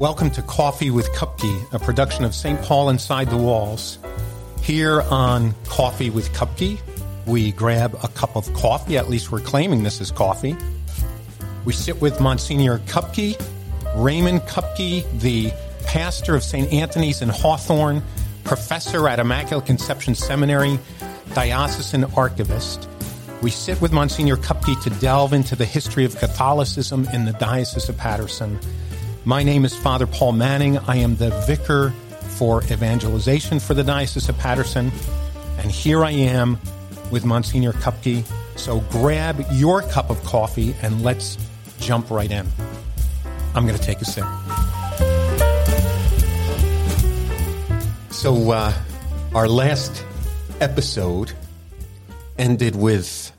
Welcome to Coffee with Kupke, a production of St. Paul Inside the Walls. Here on Coffee with Kupke, we grab a cup of coffee, at least we're claiming this is coffee. We sit with Monsignor Kupke, Raymond Kupke, the pastor of St. Anthony's in Hawthorne, professor at Immaculate Conception Seminary, diocesan archivist. We sit with Monsignor Kupke to delve into the history of Catholicism in the Diocese of Paterson. My name is Father Paul Manning. I am the vicar for evangelization for the Diocese of Paterson. And here I am with Monsignor Kupke. So grab your cup of coffee and let's jump right in. I'm going to take a sip. So, uh, our last episode ended with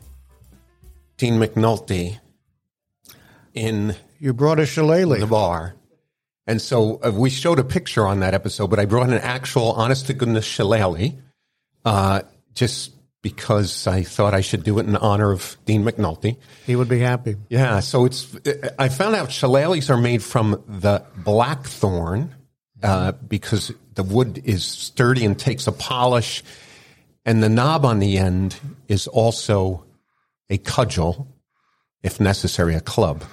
Dean McNulty in You brought a shillelagh. the bar. And so uh, we showed a picture on that episode, but I brought an actual honest to goodness shillelagh, uh, just because I thought I should do it in honor of Dean McNulty. He would be happy. Yeah. So it's, I found out shillelaghs are made from the blackthorn, uh, because the wood is sturdy and takes a polish. And the knob on the end is also a cudgel, if necessary, a club.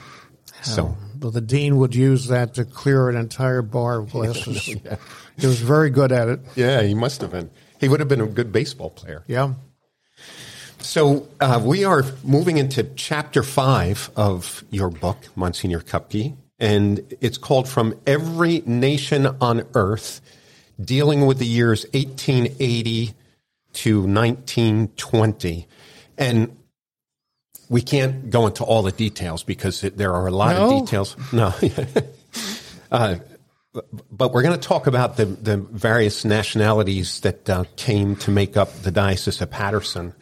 So But the dean would use that to clear an entire bar of glasses. He was very good at it. Yeah, he must have been. He would have been a good baseball player. Yeah. So uh, we are moving into chapter five of your book, Monsignor Kupke, and it's called "From Every Nation on Earth," dealing with the years 1880 to 1920, and we can't go into all the details because it, there are a lot No? of details. No. uh, but we're going to talk about the, the various nationalities that uh, came to make up the Diocese of Paterson.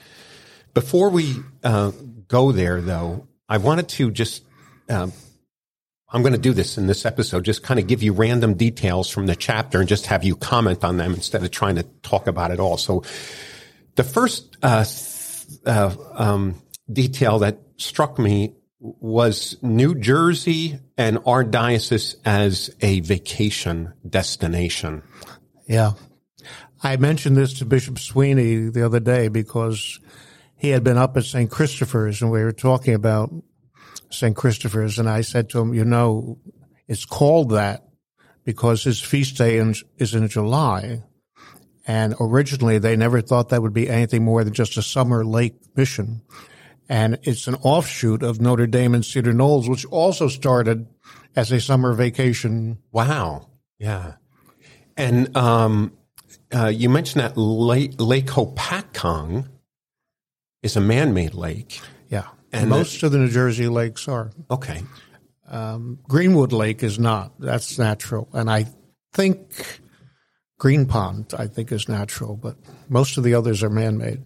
Before we uh, go there, though, I wanted to just, um, I'm going to do this in this episode, just kind of give you random details from the chapter and just have you comment on them instead of trying to talk about it all. So the first uh, th- uh, um, detail that struck me was New Jersey and our diocese as a vacation destination. Yeah. I mentioned this to Bishop Sweeney the other day because he had been up at St. Christopher's and we were talking about St. Christopher's. And I said to him, you know, it's called that because his feast day is in July. And originally they never thought that would be anything more than just a summer lake mission. And it's an offshoot of Notre Dame and Cedar Knolls, which also started as a summer vacation. Wow. Yeah. And um, uh, you mentioned that Lake, lake Hopatcong is a man-made lake. Yeah. And most of the New Jersey lakes are. Okay. Greenwood Lake is not. That's natural. And I think Green Pond, I think, is natural, but most of the others are man made.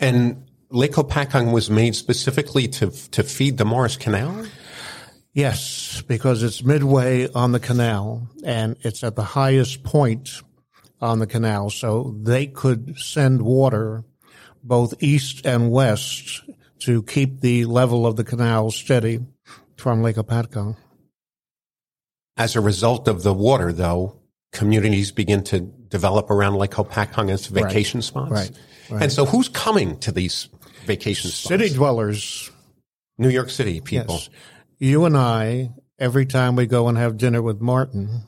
And Lake Hopatcong was made specifically to to feed the Morris Canal. Yes, because it's midway on the canal and it's at the highest point on the canal. So they could send water both east and west to keep the level of the canal steady from Lake Hopatcong. As a result of the water, though, communities begin to develop around Lake Hopatcong as vacation spots. right, right. And so, who's coming to these vacation spots? City dwellers New York City people. Yes. You and I, every time we go and have dinner with Martin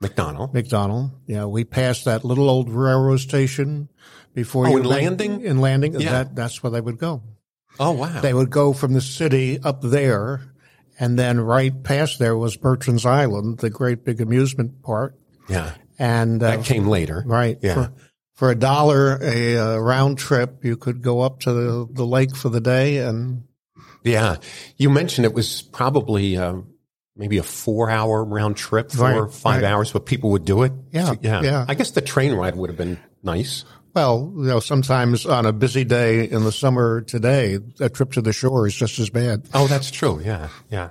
McDonald. McDonald, you know, we pass that little old railroad station before Oh, you in land- Landing? In Landing, Yeah. that that's where they would go. Oh wow. They would go from the city up there, and then right past there was Bertrand's Island, the great big amusement park, yeah. and uh, That came later. right Yeah. for, for a dollar a uh, round trip, you could go up to the, the lake for the day and Yeah. You mentioned it was probably uh, maybe a four hour round trip, four or five right. hours, but people would do it. Yeah, So, yeah. yeah. I guess the train ride would have been nice. Well, you know, sometimes on a busy day in the summer today, a trip to the shore is just as bad. Oh, that's true. Yeah. Yeah.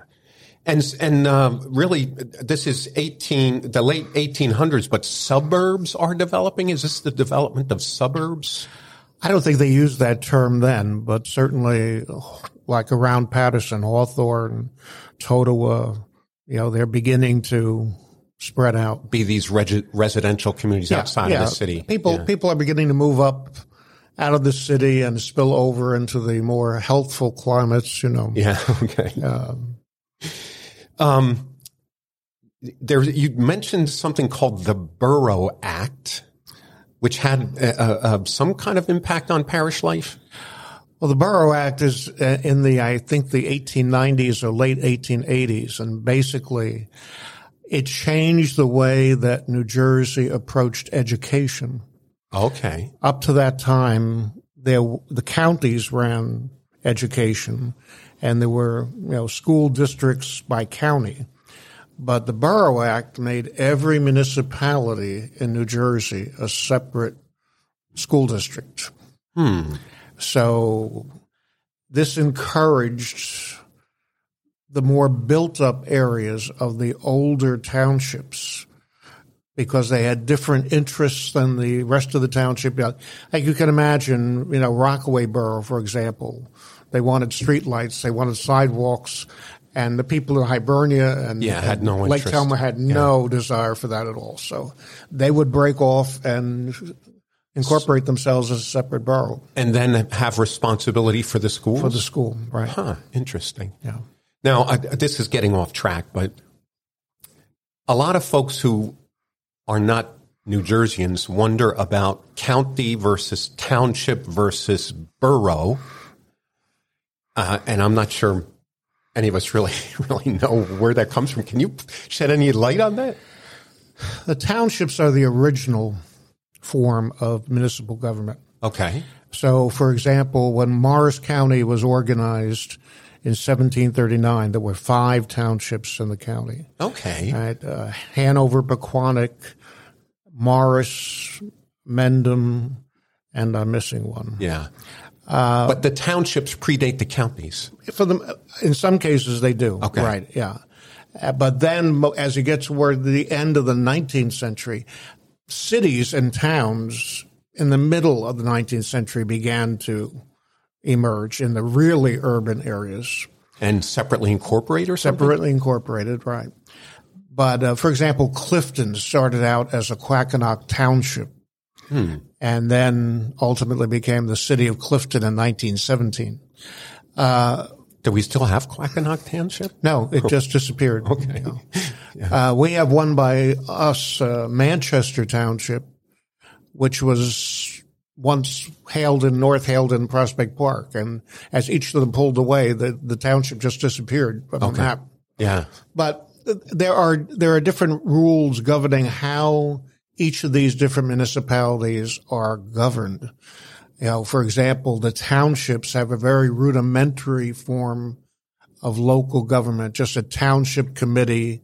And, and, um, really, this is 18, the late 1800s, but suburbs are developing. Is this the development of suburbs? I don't think they used that term then, but certainly like around Paterson, Hawthorne, Totowa, you know, they're beginning to spread out. Be these regi- residential communities outside of the city. People Yeah. people are beginning to move up out of the city and spill over into the more healthful climates. You know. Yeah. Okay. Um, there, you mentioned something called the Borough Act, which had uh, uh, some kind of impact on parish life. Well, the Borough Act is uh, in the, I think, the 1890s or late 1880s, and basically it changed the way that New Jersey approached education. Okay. Up to that time, there the counties ran education, and there were you know school districts by county. But the Borough Act made every municipality in New Jersey a separate school district. Hmm. So this encouraged the more built up areas of the older townships because they had different interests than the rest of the township. Like you can imagine, you know, Rockaway Borough, for example, they wanted streetlights, they wanted sidewalks, and the people in Hibernia and, Yeah, had no Lake interest. Telma had no desire for that at all. So they would break off and incorporate themselves as a separate borough And then have responsibility for the schools. for the school, right? Huh, interesting. Yeah. Now, I, this is getting off track, but a lot of folks who are not New Jerseyans wonder about county versus township versus borough. Uh, and I'm not sure any of us really, really know where that comes from. Can you shed any light on that? The townships are the original form of municipal government. Okay. So, for example, when Morris County was organized in 1739, there were five townships in the county. Okay. Right? Uh, Hanover, Pequannock, Morris, Mendham, and I'm missing one. Yeah. But the townships predate the counties. For them, in some cases, they do. Okay. Right. Yeah. Uh, But then, as you get toward the end of the 19th century, cities and towns in the middle of the 19th century began to emerge in the really urban areas, And separately incorporate or something? separately incorporated. Right. But uh, for example, Clifton started out as a Quackanock township. And then ultimately became the city of Clifton in 1917. Do we still have Quackanock Township? No, it just disappeared. Okay. Uh, we have one by us, uh, Manchester Township, which was once Haledon North Haledon Prospect Park. And as each of them pulled away, the, the township just disappeared from the map. Yeah. But there are, there are different rules governing how each of these different municipalities are governed. You know, for example, the townships have a very rudimentary form of local government, just a township committee,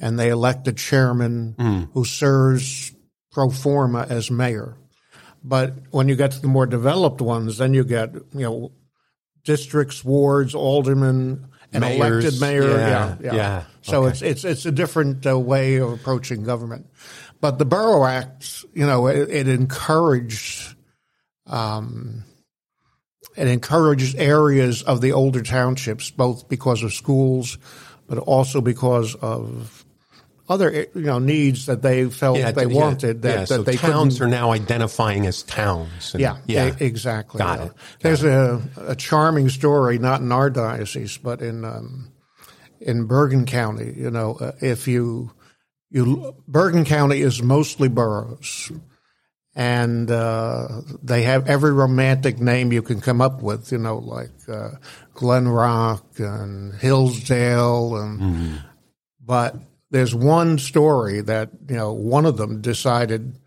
and they elect a chairman who serves pro forma as mayor. But when you get to the more developed ones, then you get, you know, districts, wards, aldermen, an Mayors, elected mayor. yeah, Yeah, yeah. yeah, So okay. it's it's it's a different uh, way of approaching government. But the Borough Act, you know, it, it encouraged um, it encouraged areas of the older townships, both because of schools, but also because of other you know needs that they felt they yeah, wanted that, yeah, that so they towns are now identifying as towns. and- Yeah, yeah, exactly. Got yeah. it. There's a, a charming story, not in our diocese, but in um, in Bergen County. You know, uh, if you you Bergen County is mostly boroughs, and uh, they have every romantic name you can come up with. You know, like uh, Glen Rock and Hillsdale, and but there's one story that you know one of them decided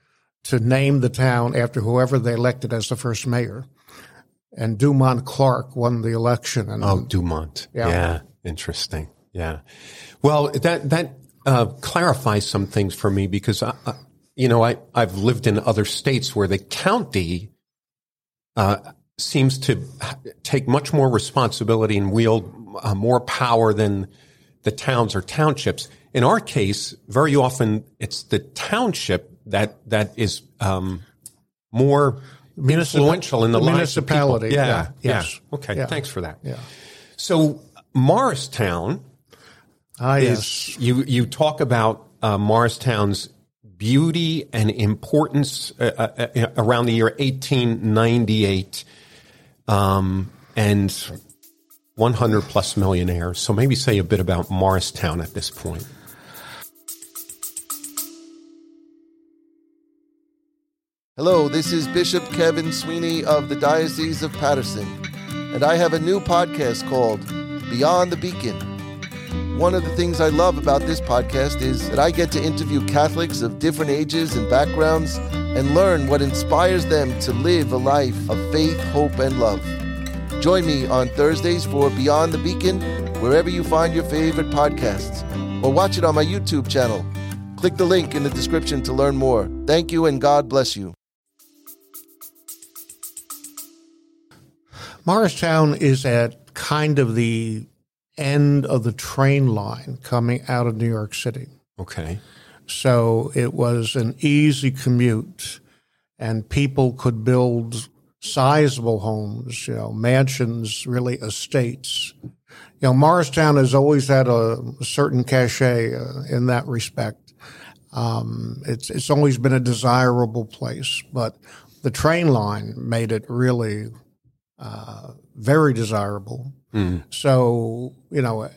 to name the town after whoever they elected as the first mayor. And Dumont Clarke won the election. And Oh, Dumont. Yeah. Yeah. Interesting. Yeah. Well, that, that, uh, clarifies some things for me because, I, I, you know, I, I've lived in other states where the county, uh, seems to take much more responsibility and wield uh, more power than the towns or townships. In our case, very often it's the township that, that is, um, more Municipa- influential in the, the municipality, Yeah. yeah, Yeah. yes. Okay. Yeah. Thanks for that. Yeah. So Morristown Ah, yes. is you you talk about uh, Morristown's beauty and importance uh, uh, uh around the year 1898, um, and 100 plus millionaires. So maybe say a bit about Morristown at this point. Hello, this is Bishop Kevin Sweeney of the Diocese of Paterson, and I have a new podcast called Beyond the Beacon. One of the things I love about this podcast is that I get to interview Catholics of different ages and backgrounds and learn what inspires them to live a life of faith, hope, and love. Join me on Thursdays for Beyond the Beacon, wherever you find your favorite podcasts, or watch it on my YouTube channel. Click the link in the description to learn more. Thank you and God bless you. Morristown is at kind of the end of the train line coming out of New York City. Okay. So it was an easy commute, and people could build sizable homes, you know, mansions, really estates. You know, Morristown has always had a, certain cachet uh, in that respect. Um, it's it's always been a desirable place, but the train line made it really uh, very desirable. Mm. So you know,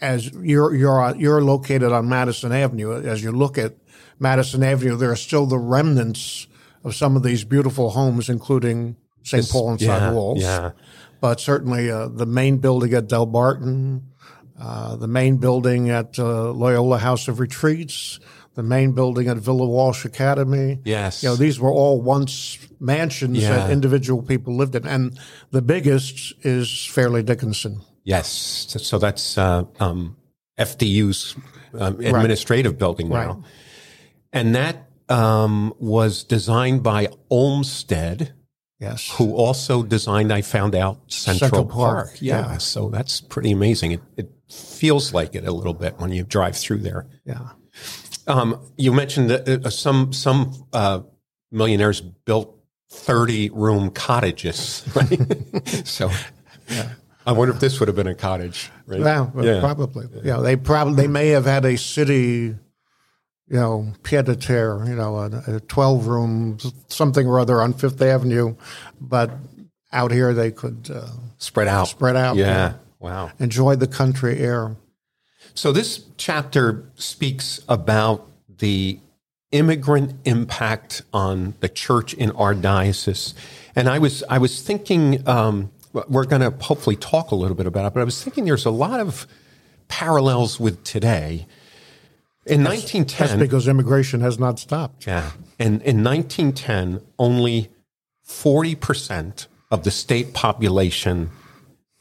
as you're you're you're located on Madison Avenue, as you look at Madison Avenue, there are still the remnants of some of these beautiful homes, including St. Paul and yeah, Walls. Yeah. But certainly uh, the main building at Delbarton, uh, the main building at uh, Loyola House of Retreats, the main building at Villa Walsh Academy. Yes. You know, these were all once mansions yeah. that individual people lived in. And the biggest is Fairleigh Dickinson. Yes. So that's uh, um, FDU's um, administrative right. building now. Right. And that um, was designed by Olmsted. Yes. Who also designed, I found out, Central, Central Park. Park. Yeah. yeah. So that's pretty amazing. It, it feels like it a little bit when you drive through there. Yeah. Um, you mentioned that uh, some some uh, millionaires built thirty room cottages, right? so, yeah. I wonder if this would have been a cottage, right? Yeah, yeah. probably. Yeah, they probably they may have had a city, you know, pied a terre, you know, a, a twelve room something or other on Fifth Avenue, but out here they could uh, spread out, spread out. Yeah. yeah. Wow. Enjoy the country air. So this chapter speaks about the immigrant impact on the church in our diocese, and I was I was thinking um, we're going to hopefully talk a little bit about it, but I was thinking there's a lot of parallels with today. In that's, 1910, that's because immigration has not stopped. Yeah, and in 1910, only 40 percent of the state population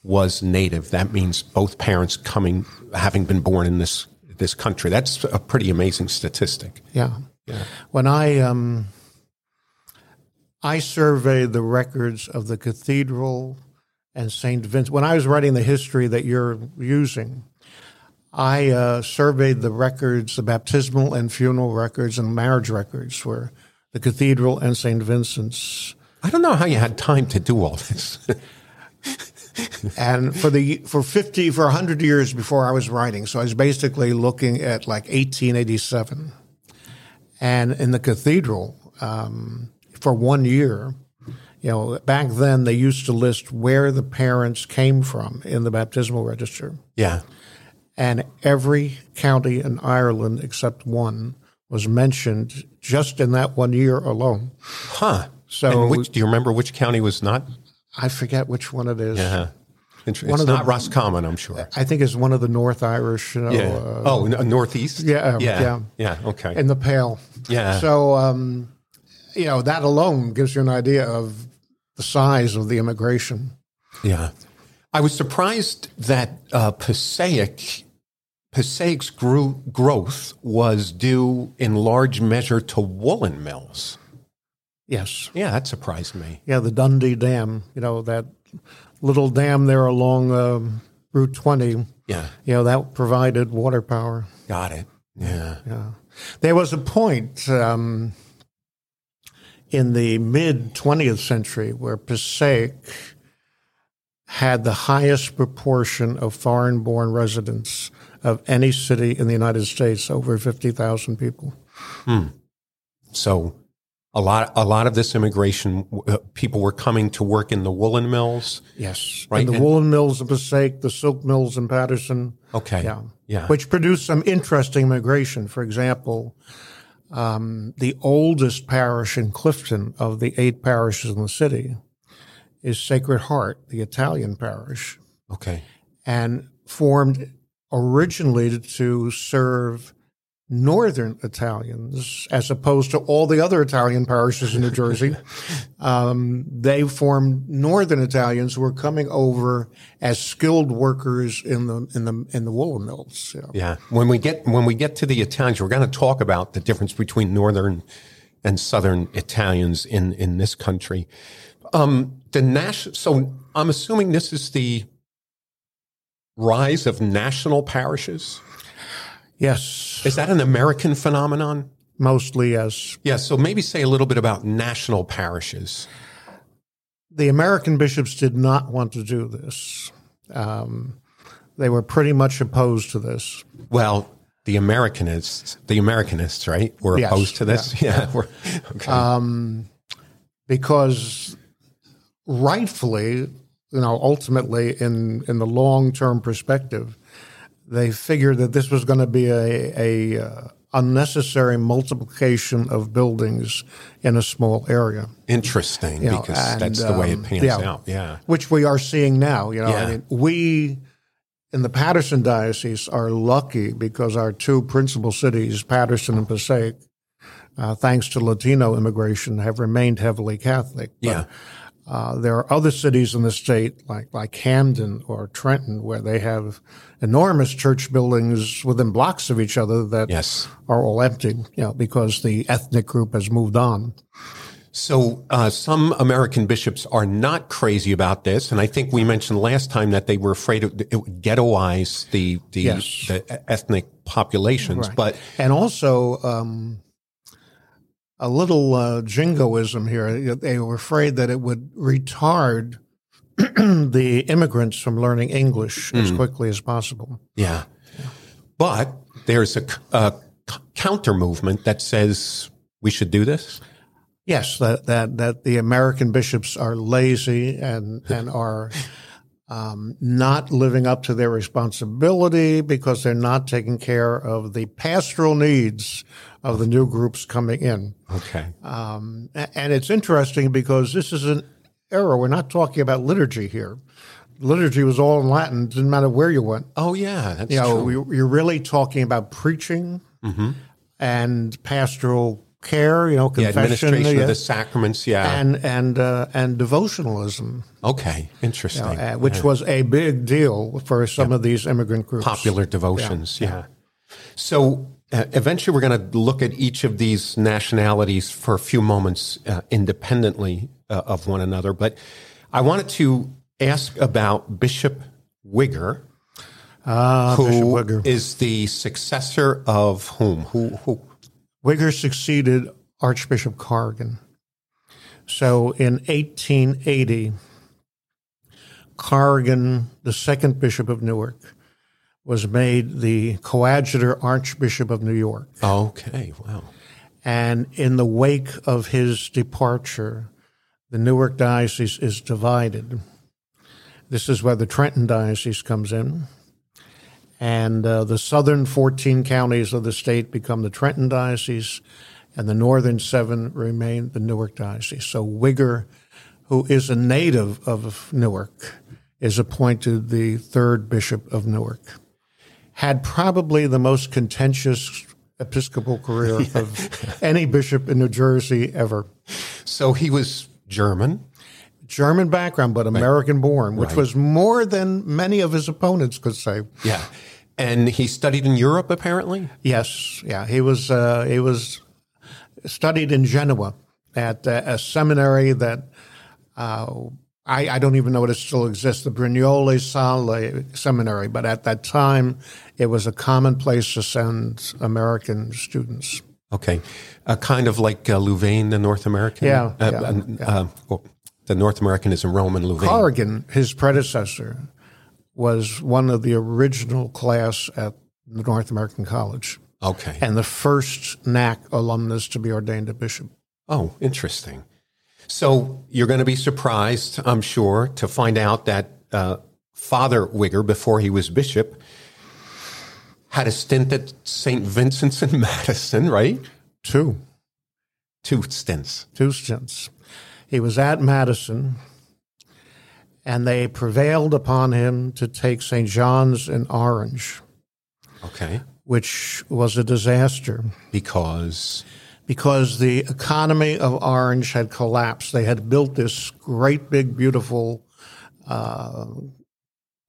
was native. That means both parents coming, having been born in this this country. That's a pretty amazing statistic. Yeah. Yeah. When I um, I surveyed the records of the cathedral and St. Vincent. When I was writing the history that you're using, I uh, surveyed the records, the baptismal and funeral records and marriage records for the cathedral and St. Vincent's. I don't know how you had time to do all this. and for the for 50 for 100 years before I was writing so I was basically looking at like 1887 and in the cathedral um, for one year you know back then they used to list where the parents came from in the baptismal register. Yeah. And every county in Ireland except one was mentioned just in that one year alone. Huh. So which, do you remember which county was not I forget which one it is. Yeah. It's one of not the, Roscommon, I'm sure. I think it's one of the North Irish. You know, yeah. Uh, oh, northeast. Yeah, yeah, yeah, yeah. Okay. In the Pale. Yeah. So, um, you know, that alone gives you an idea of the size of the immigration. Yeah, I was surprised that uh, Passaic, Passaic's grew, growth was due in large measure to woolen mills. Yes. Yeah, that surprised me. Yeah, the Dundee Dam, you know, that little dam there along um, Route 20. Yeah. You know, that provided water power. Got it. Yeah. Yeah. There was a point um, in the mid 20th century where Passaic had the highest proportion of foreign born residents of any city in the United States over 50,000 people. Hmm. So a lot, a lot of this immigration, uh, people were coming to work in the woolen mills. Yes. Right, And the and- woolen mills in Passaic, the silk mills in Paterson. Okay. Yeah. Yeah. Which produced some interesting migration. For example, um, the oldest parish in Clifton of the eight parishes in the city is Sacred Heart, the Italian parish, okay. and formed originally to serve northern Italians as opposed to all the other Italian parishes in New Jersey. um, they formed northern Italians who were coming over as skilled workers in the in the in the woolen mills. you know. Yeah. When we get when we get to the Italians, we're going to talk about the difference between northern and southern Italians in in this country. Um, the national. So I'm assuming this is the rise of national parishes. Yes, Is that an American phenomenon? mostly yes. Yeah. So maybe say a little bit about national parishes. The American bishops did not want to do this. Um, they were pretty much opposed to this. Well, the Americanists, the Americanists, right, were Yes. opposed to this. Yeah. we're, okay. because rightfully, you know, ultimately in in the long term perspective, they figured that this was going to be a, a uh, unnecessary multiplication of buildings in a small area, Interesting, you know, because and, that's the way it um, pans yeah. out. Yeah. which we are seeing now. You know, Yeah. I mean, we in the Paterson diocese are lucky because our two principal cities, Paterson and Passaic, uh, thanks to Latino immigration, have remained heavily Catholic. But, Yeah. Uh, there are other cities in the state, like like Camden or Trenton, where they have enormous church buildings within blocks of each other that Yes. are all empty, you know, because the ethnic group has moved on. So uh, some American bishops are not crazy about this, and I think we mentioned last time that they were afraid it, would ghettoize the the, Yes. the ethnic populations. But and also um, a little uh, jingoism here. They were afraid that it would retard the immigrants from learning English as Hmm. quickly as possible. yeah, but there's a counter movement that says we should do this. Yes, that that that the American bishops are lazy and and are. Um, not living up to their responsibility because they're not taking care of the pastoral needs of the new groups coming in. Okay. Um, and it's interesting because this is an era. We're not talking about liturgy here. Liturgy was all in Latin. Didn't matter where you went. Oh yeah, that's You know, true. you're really talking about preaching and pastoral care. You know, confession, administration yeah, of the sacraments. Yeah. and and uh, and devotionalism, okay. Interesting. uh, which was a big deal for some of these immigrant groups. popular devotions. Yeah. So uh, eventually, we're going to look at each of these nationalities for a few moments uh, independently uh, of one another. But I wanted to ask about Bishop Wigger, Ah, Bishop Wigger. is the successor of whom? Who? Who? Wigger succeeded Archbishop Corrigan. So in 1880, Corrigan, the second bishop of Newark, was made the coadjutor Archbishop of New York. Okay. Wow. And in the wake of his departure, the Newark diocese is divided. This is where the Trenton diocese comes in. And uh, the southern 14 counties of the state become the Trenton diocese, and the northern seven remain the Newark diocese. So Wigger, who is a native of Newark, is appointed the third bishop of Newark. Had probably the most contentious episcopal career of any bishop in New Jersey ever. So he was German. German background, but American born, which Right. was more than many of his opponents could say. Yeah. And he studied in Europe, apparently. Yes, yeah, he was uh, he was studied in Genoa at uh, a seminary that uh, I, I don't even know if it still exists, the Brignole Sale Seminary, but at that time it was a common place to send American students. Okay. Uh, kind of like uh, Louvain, the North American. Yeah, Uh, yeah, uh, uh, the North American is in Rome and Louvain. Corrigan, his predecessor, was one of the original class at the North American College, Okay. and the first NAC alumnus to be ordained a bishop. Oh, interesting. So you're going to be surprised, I'm sure, to find out that uh, Father Wigger, before he was bishop, had a stint at St. Vincent's in Madison, right? Two, Two stints. two stints. He was at Madison, and they prevailed upon him to take St. John's in Orange, Okay. which was a disaster. Because, because the economy of Orange had collapsed. They had built this great, big, beautiful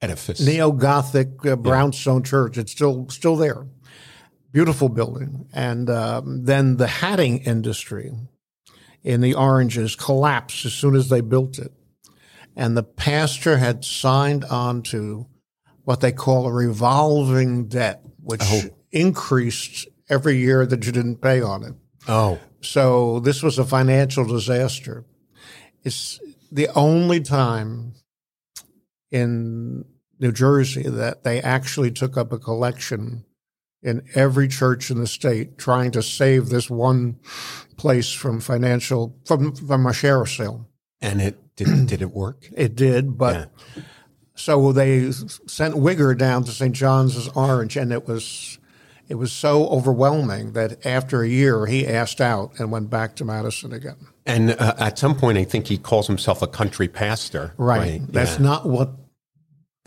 edifice. neo Gothic uh, brownstone church. It's still still there, beautiful building. And um, then the hatting industry in the Oranges collapsed as soon as they built it, and the pastor had signed on to what they call a revolving debt, which oh. increased every year that you didn't pay on it. oh, So this was a financial disaster. It's the only time in New Jersey that they actually took up a collection in every church in the state trying to save this one place from financial from from a sheriff sale. and it did, did it work? It did, but so they sent Wigger down to St. John's Orange, and it was it was so overwhelming that after a year he asked out and went back to Madison again. And uh, at some point, I think he calls himself a country pastor. Right. That's yeah. not what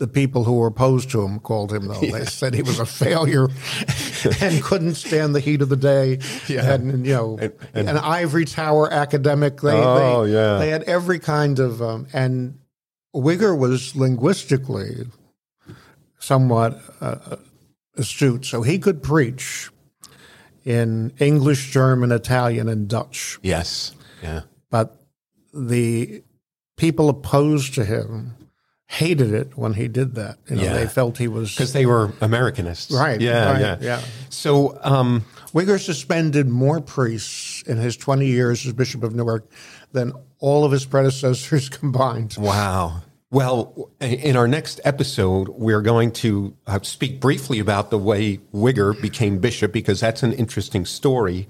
the people who were opposed to him called him, though. They said he was a failure and couldn't stand the heat of the day. Yeah. And, you know, an ivory tower academic. They, Oh, they, yeah. They had every kind of, um, and Wigger was linguistically somewhat uh, astute, so he could preach in English, German, Italian, and Dutch Yes. Yeah. but the people opposed to him hated it when he did that. You know, Yeah. they felt he was Because they were Americanists. right. Yeah. right, yeah. yeah. So, um, Wigger suspended more priests in his 20 years as Bishop of Newark than all of his predecessors combined. Wow. Well, in our next episode, we're going to uh, speak briefly about the way Wigger became bishop because that's an interesting story.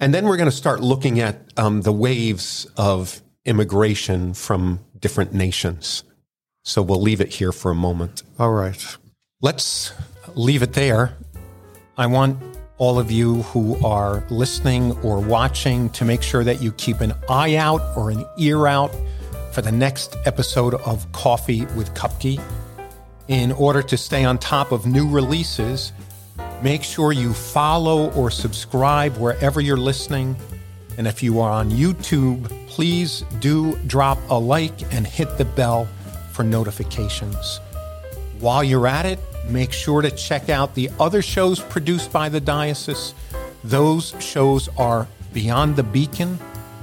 And then we're going to start looking at um, the waves of immigration from different nations. So we'll leave it here for a moment. All right. Let's leave it there. I want all of you who are listening or watching to make sure that you keep an eye out or an ear out for the next episode of Coffee with Kupke. In order to stay on top of new releases, make sure you follow or subscribe wherever you're listening. And if you are on YouTube, please do drop a like and hit the bell for notifications. While you're at it, make sure to check out the other shows produced by the diocese. Those shows are Beyond the Beacon,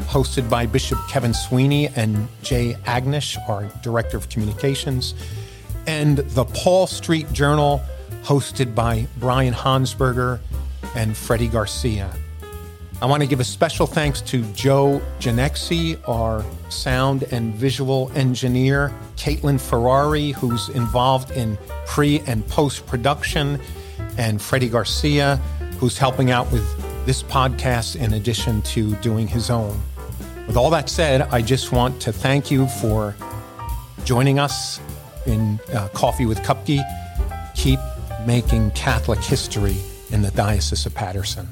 hosted by Bishop Kevin Sweeney and Jay Agnish, our Director of Communications, and the Paul Street Journal, hosted by Brian Hansberger and Freddie Garcia. I want to give a special thanks to Joe Ginexi, our sound and visual engineer, Caitlin Ferrari, who's involved in pre and post production, and Freddie Garcia, who's helping out with this podcast in addition to doing his own. With all that said, I just want to thank you for joining us in uh, Coffee with Kupke. Keep making Catholic history in the Diocese of Paterson.